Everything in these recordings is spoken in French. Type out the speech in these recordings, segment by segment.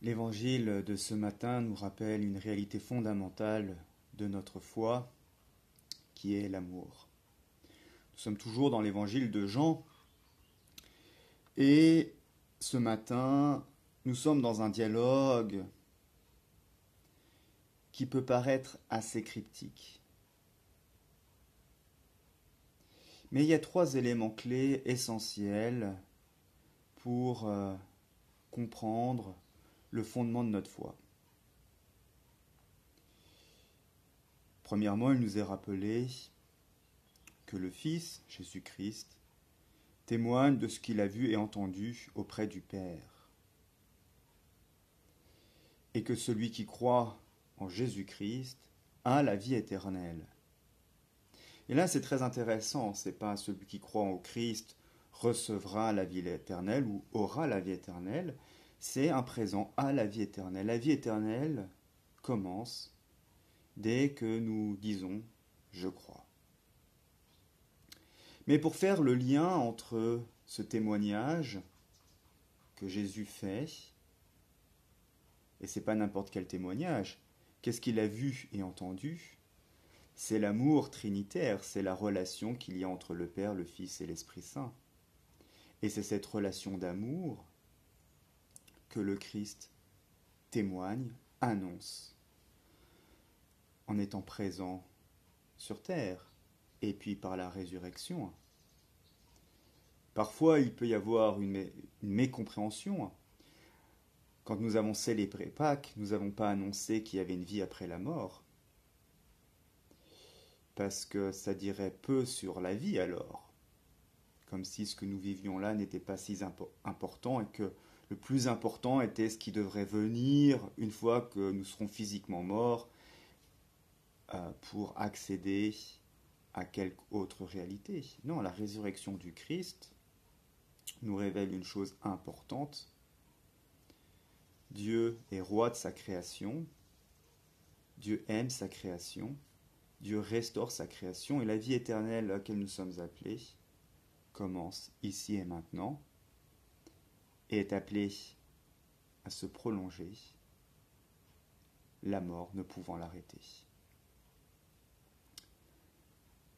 L'évangile de ce matin nous rappelle une réalité fondamentale de notre foi, qui est l'amour. Nous sommes toujours dans l'évangile de Jean, et ce matin, nous sommes dans un dialogue qui peut paraître assez cryptique. Mais il y a trois éléments clés essentiels pour euh, comprendre le fondement de notre foi. Premièrement, il nous est rappelé que le Fils, Jésus-Christ, témoigne de ce qu'il a vu et entendu auprès du Père. Et que celui qui croit en Jésus-Christ a la vie éternelle. Et là, c'est très intéressant, c'est pas celui qui croit en Christ recevra la vie éternelle ou aura la vie éternelle, c'est un présent à la vie éternelle. La vie éternelle commence dès que nous disons je crois. Mais pour faire le lien entre ce témoignage que Jésus fait, et c'est pas n'importe quel témoignage, qu'est-ce qu'il a vu et entendu? C'est l'amour trinitaire, c'est la relation qu'il y a entre le Père, le Fils et l'Esprit Saint. Et c'est cette relation d'amour que le Christ témoigne, annonce, en étant présent sur terre, et puis par la résurrection. Parfois, il peut y avoir une, mécompréhension. Quand nous avons célébré Pâques, nous n'avons pas annoncé qu'il y avait une vie après la mort. Parce que ça dirait peu sur la vie alors. Comme si ce que nous vivions là n'était pas si important et que le plus important était ce qui devrait venir une fois que nous serons physiquement morts euh, pour accéder à quelque autre réalité. Non, la résurrection du Christ nous révèle une chose importante. Dieu est roi de sa création, Dieu aime sa création, Dieu restaure sa création et la vie éternelle à laquelle nous sommes appelés commence ici et maintenant et est appelé à se prolonger, la mort ne pouvant l'arrêter.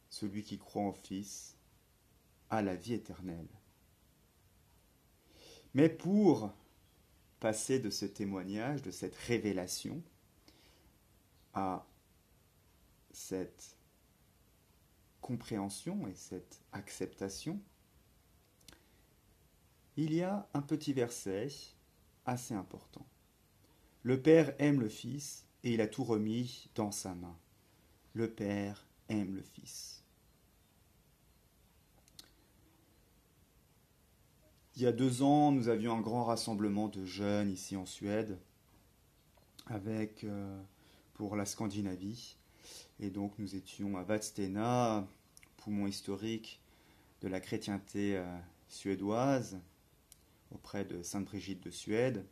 Celui qui croit en Fils a la vie éternelle. Mais pour passer de ce témoignage, de cette révélation, à cette compréhension et cette acceptation, il y a un petit verset assez important. Le Père aime le Fils et il a tout remis dans sa main. Le Père aime le Fils. Il y a deux ans, nous avions un grand rassemblement de jeunes ici en Suède avec euh, pour la Scandinavie. Et donc nous étions à Vadstena, poumon historique de la chrétienté euh, suédoise, auprès de Sainte Brigitte de Suède.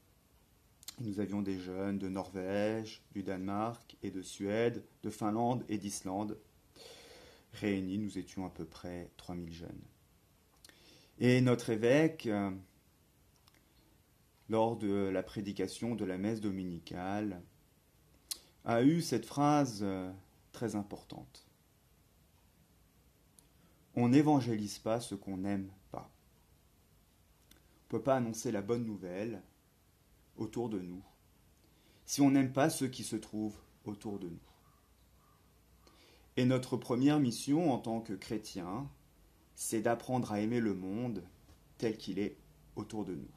Nous avions des jeunes de Norvège, du Danemark et de Suède, de Finlande et d'Islande. Réunis, nous étions à peu près 3000 jeunes. Et notre évêque, euh, lors de la prédication de la messe dominicale, a eu cette phrase euh, très importante. On n'évangélise pas ce qu'on n'aime pas peut pas annoncer la bonne nouvelle autour de nous si on n'aime pas ceux qui se trouvent autour de nous. Et notre première mission en tant que chrétien, c'est d'apprendre à aimer le monde tel qu'il est autour de nous.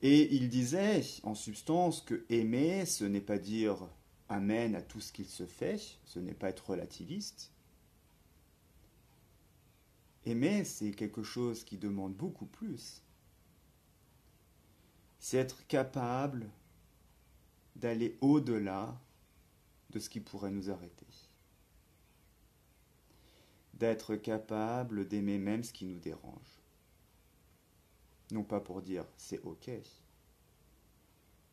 Et il disait en substance que aimer, ce n'est pas dire Amen à tout ce qu'il se fait, ce n'est pas être relativiste, Aimer, c'est quelque chose qui demande beaucoup plus. C'est être capable d'aller au-delà de ce qui pourrait nous arrêter. D'être capable d'aimer même ce qui nous dérange. Non pas pour dire c'est ok,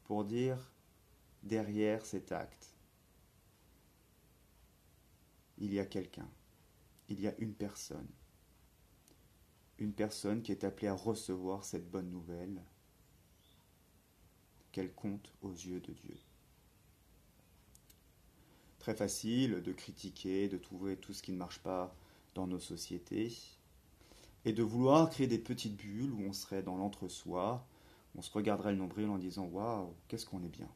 pour dire derrière cet acte, il y a quelqu'un, il y a une personne une personne qui est appelée à recevoir cette bonne nouvelle qu'elle compte aux yeux de Dieu. Très facile de critiquer, de trouver tout ce qui ne marche pas dans nos sociétés, et de vouloir créer des petites bulles où on serait dans l'entre-soi, on se regarderait le nombril en disant Waouh, qu'est-ce qu'on est bien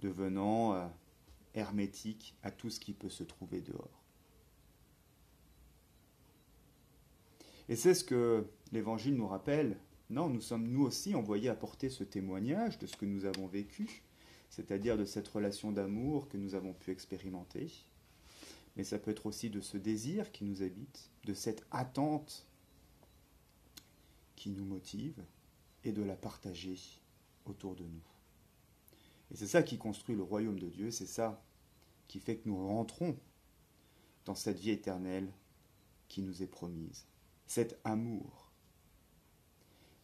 Devenant euh, hermétique à tout ce qui peut se trouver dehors. Et c'est ce que l'Évangile nous rappelle. Non, nous sommes nous aussi envoyés apporter ce témoignage de ce que nous avons vécu, c'est-à-dire de cette relation d'amour que nous avons pu expérimenter. Mais ça peut être aussi de ce désir qui nous habite, de cette attente qui nous motive et de la partager autour de nous. Et c'est ça qui construit le royaume de Dieu, c'est ça qui fait que nous rentrons dans cette vie éternelle qui nous est promise cet amour.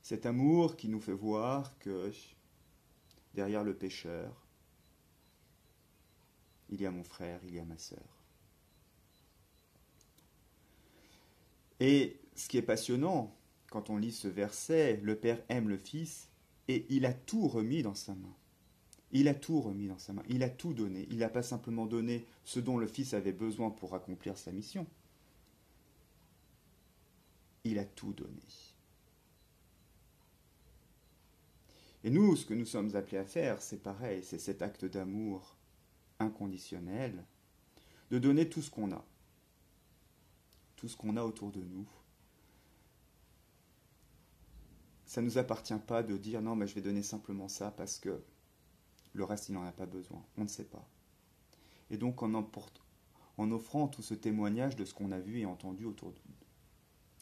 Cet amour qui nous fait voir que derrière le pécheur, il y a mon frère, il y a ma sœur. Et ce qui est passionnant, quand on lit ce verset, le Père aime le Fils et il a tout remis dans sa main. Il a tout remis dans sa main, il a tout donné. Il n'a pas simplement donné ce dont le Fils avait besoin pour accomplir sa mission il a tout donné. Et nous, ce que nous sommes appelés à faire, c'est pareil, c'est cet acte d'amour inconditionnel, de donner tout ce qu'on a, tout ce qu'on a autour de nous. Ça ne nous appartient pas de dire non, mais je vais donner simplement ça parce que le reste, il n'en a pas besoin. On ne sait pas. Et donc, en, en offrant tout ce témoignage de ce qu'on a vu et entendu autour de nous,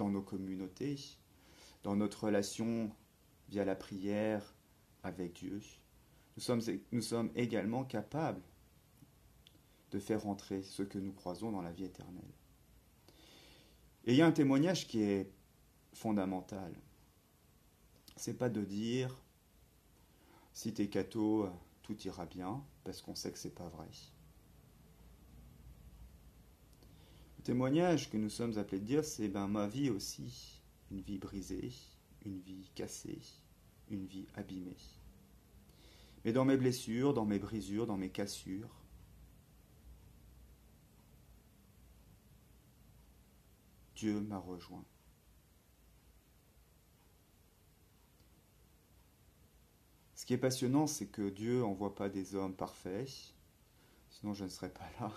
dans nos communautés, dans notre relation via la prière avec Dieu, nous sommes, également capables de faire entrer ce que nous croisons dans la vie éternelle. Et il y a un témoignage qui est fondamental. C'est pas de dire si t'es catho, tout ira bien, parce qu'on sait que c'est pas vrai. Le témoignage que nous sommes appelés de dire, c'est ben, ma vie aussi, une vie brisée, une vie cassée, une vie abîmée. Mais dans mes blessures, dans mes brisures, dans mes cassures, Dieu m'a rejoint. Ce qui est passionnant, c'est que Dieu n'envoie pas des hommes parfaits, sinon je ne serais pas là.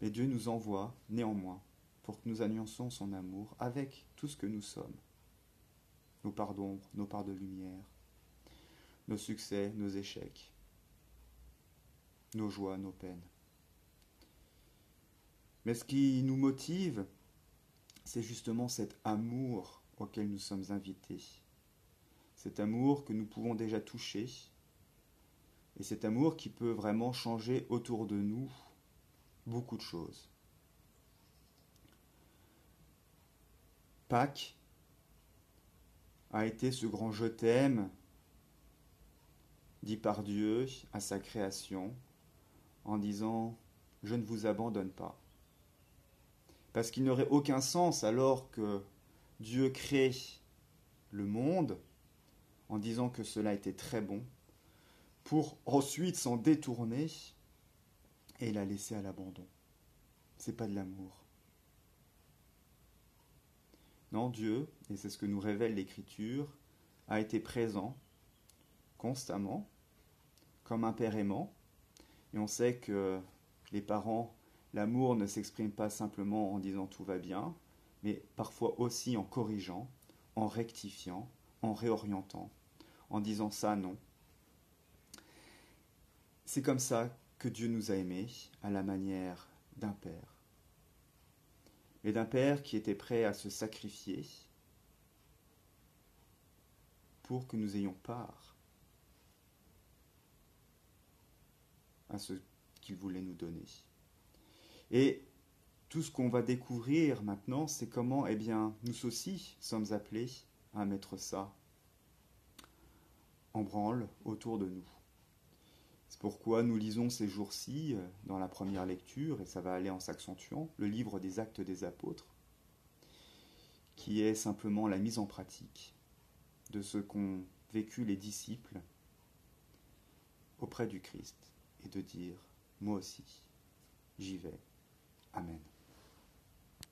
Mais Dieu nous envoie néanmoins pour que nous annoncions son amour avec tout ce que nous sommes. Nos parts d'ombre, nos parts de lumière, nos succès, nos échecs, nos joies, nos peines. Mais ce qui nous motive, c'est justement cet amour auquel nous sommes invités. Cet amour que nous pouvons déjà toucher. Et cet amour qui peut vraiment changer autour de nous beaucoup de choses. Pâques a été ce grand je t'aime dit par Dieu à sa création en disant je ne vous abandonne pas. Parce qu'il n'aurait aucun sens alors que Dieu crée le monde en disant que cela était très bon, pour ensuite s'en détourner et la laisser à l'abandon. C'est pas de l'amour. Non, Dieu, et c'est ce que nous révèle l'Écriture, a été présent constamment, comme un père aimant. Et on sait que les parents, l'amour ne s'exprime pas simplement en disant tout va bien, mais parfois aussi en corrigeant, en rectifiant, en réorientant, en disant ça non. C'est comme ça que Dieu nous a aimés à la manière d'un Père. Et d'un Père qui était prêt à se sacrifier pour que nous ayons part à ce qu'il voulait nous donner. Et tout ce qu'on va découvrir maintenant, c'est comment, eh bien, nous aussi sommes appelés à mettre ça en branle autour de nous. C'est pourquoi nous lisons ces jours-ci, euh, dans la première lecture, et ça va aller en s'accentuant, le livre des actes des apôtres, qui est simplement la mise en pratique de ce qu'on vécu les disciples auprès du Christ et de dire, moi aussi, j'y vais. Amen.